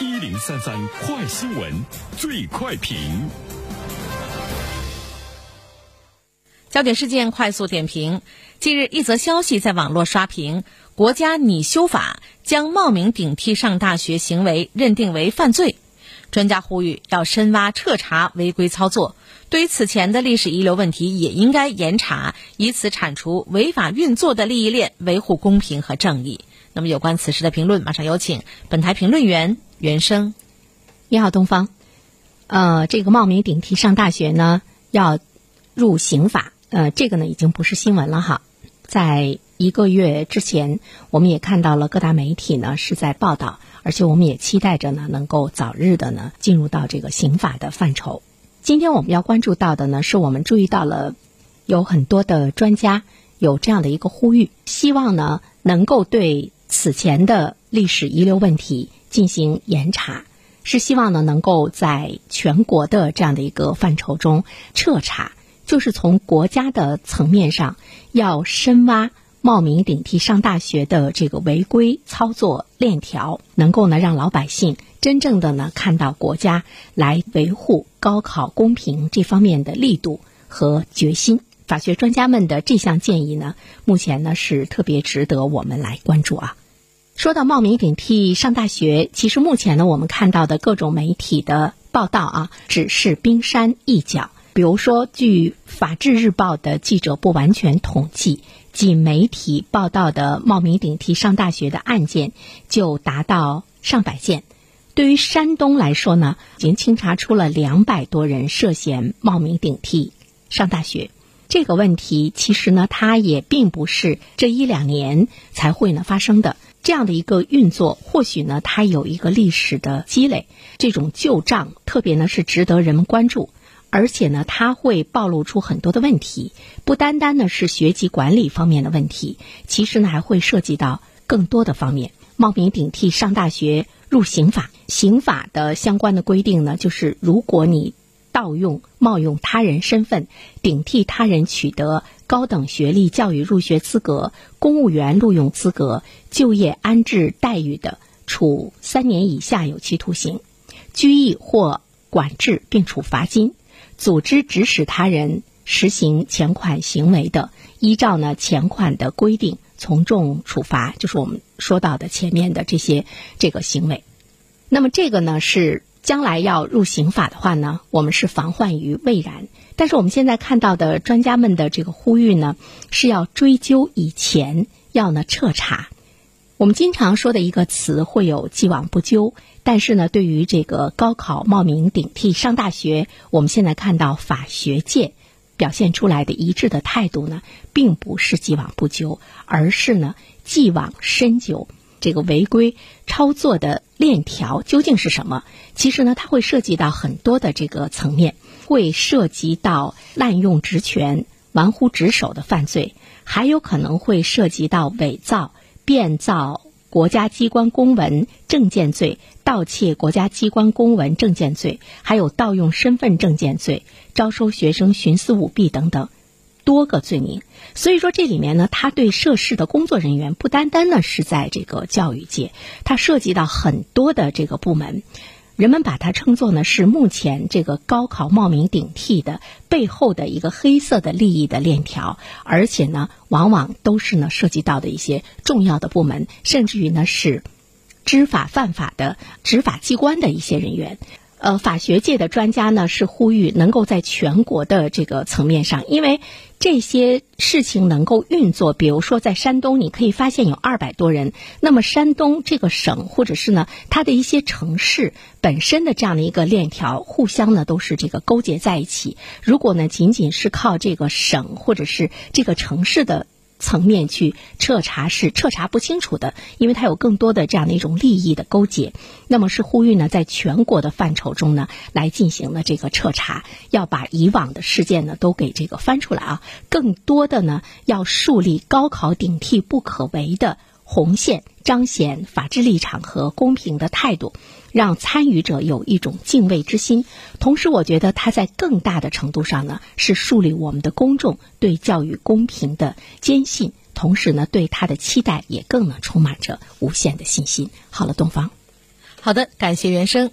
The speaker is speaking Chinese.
一零三三快新闻，最快评。焦点事件快速点评：近日，一则消息在网络刷屏，国家拟修法将冒名顶替上大学行为认定为犯罪。专家呼吁要深挖彻查违规操作，对于此前的历史遗留问题也应该严查，以此铲除违法运作的利益链，维护公平和正义。那么，有关此事的评论，马上有请本台评论员袁生。你好，东方。呃，这个冒名顶替上大学呢，要入刑法。呃，这个呢已经不是新闻了哈。在一个月之前，我们也看到了各大媒体呢是在报道，而且我们也期待着呢能够早日的呢进入到这个刑法的范畴。今天我们要关注到的呢，是我们注意到了有很多的专家有这样的一个呼吁，希望呢能够对此前的历史遗留问题进行严查，是希望呢能够在全国的这样的一个范畴中彻查。就是从国家的层面上，要深挖冒名顶替上大学的这个违规操作链条，能够呢让老百姓真正的呢看到国家来维护高考公平这方面的力度和决心。法学专家们的这项建议呢，目前呢是特别值得我们来关注啊。说到冒名顶替上大学，其实目前呢我们看到的各种媒体的报道啊，只是冰山一角。比如说，据《法制日报》的记者不完全统计，仅媒体报道的冒名顶替上大学的案件就达到上百件。对于山东来说呢，已经清查出了两百多人涉嫌冒名顶替上大学。这个问题其实呢，它也并不是这一两年才会呢发生的。这样的一个运作，或许呢，它有一个历史的积累。这种旧账，特别呢是值得人们关注。而且呢，它会暴露出很多的问题，不单单呢是学籍管理方面的问题，其实呢还会涉及到更多的方面。冒名顶替上大学入刑法，刑法的相关的规定呢，就是如果你盗用、冒用他人身份，顶替他人取得高等学历教育入学资格、公务员录用资格、就业安置待遇的，处三年以下有期徒刑、拘役或管制，并处罚金。组织指使他人实行前款行为的，依照呢前款的规定从重处罚，就是我们说到的前面的这些这个行为。那么这个呢是将来要入刑法的话呢，我们是防患于未然。但是我们现在看到的专家们的这个呼吁呢，是要追究以前，要呢彻查。我们经常说的一个词会有既往不咎，但是呢，对于这个高考冒名顶替上大学，我们现在看到法学界表现出来的一致的态度呢，并不是既往不咎，而是呢既往深究。这个违规操作的链条究竟是什么？其实呢，它会涉及到很多的这个层面，会涉及到滥用职权、玩忽职守的犯罪，还有可能会涉及到伪造。变造国家机关公文证件罪、盗窃国家机关公文证件罪，还有盗用身份证件罪、招收学生徇私舞弊等等多个罪名。所以说，这里面呢，它对涉事的工作人员不单单呢是在这个教育界，它涉及到很多的这个部门。人们把它称作呢是目前这个高考冒名顶替的背后的一个黑色的利益的链条，而且呢，往往都是呢涉及到的一些重要的部门，甚至于呢是知法犯法的执法机关的一些人员。呃，法学界的专家呢是呼吁能够在全国的这个层面上，因为这些事情能够运作。比如说，在山东，你可以发现有二百多人。那么，山东这个省或者是呢，它的一些城市本身的这样的一个链条，互相呢都是这个勾结在一起。如果呢，仅仅是靠这个省或者是这个城市的。层面去彻查是彻查不清楚的，因为它有更多的这样的一种利益的勾结。那么是呼吁呢，在全国的范畴中呢，来进行了这个彻查，要把以往的事件呢都给这个翻出来啊。更多的呢，要树立高考顶替不可为的。红线彰显法治立场和公平的态度，让参与者有一种敬畏之心。同时，我觉得它在更大的程度上呢，是树立我们的公众对教育公平的坚信，同时呢，对他的期待也更呢充满着无限的信心。好了，东方。好的，感谢原生。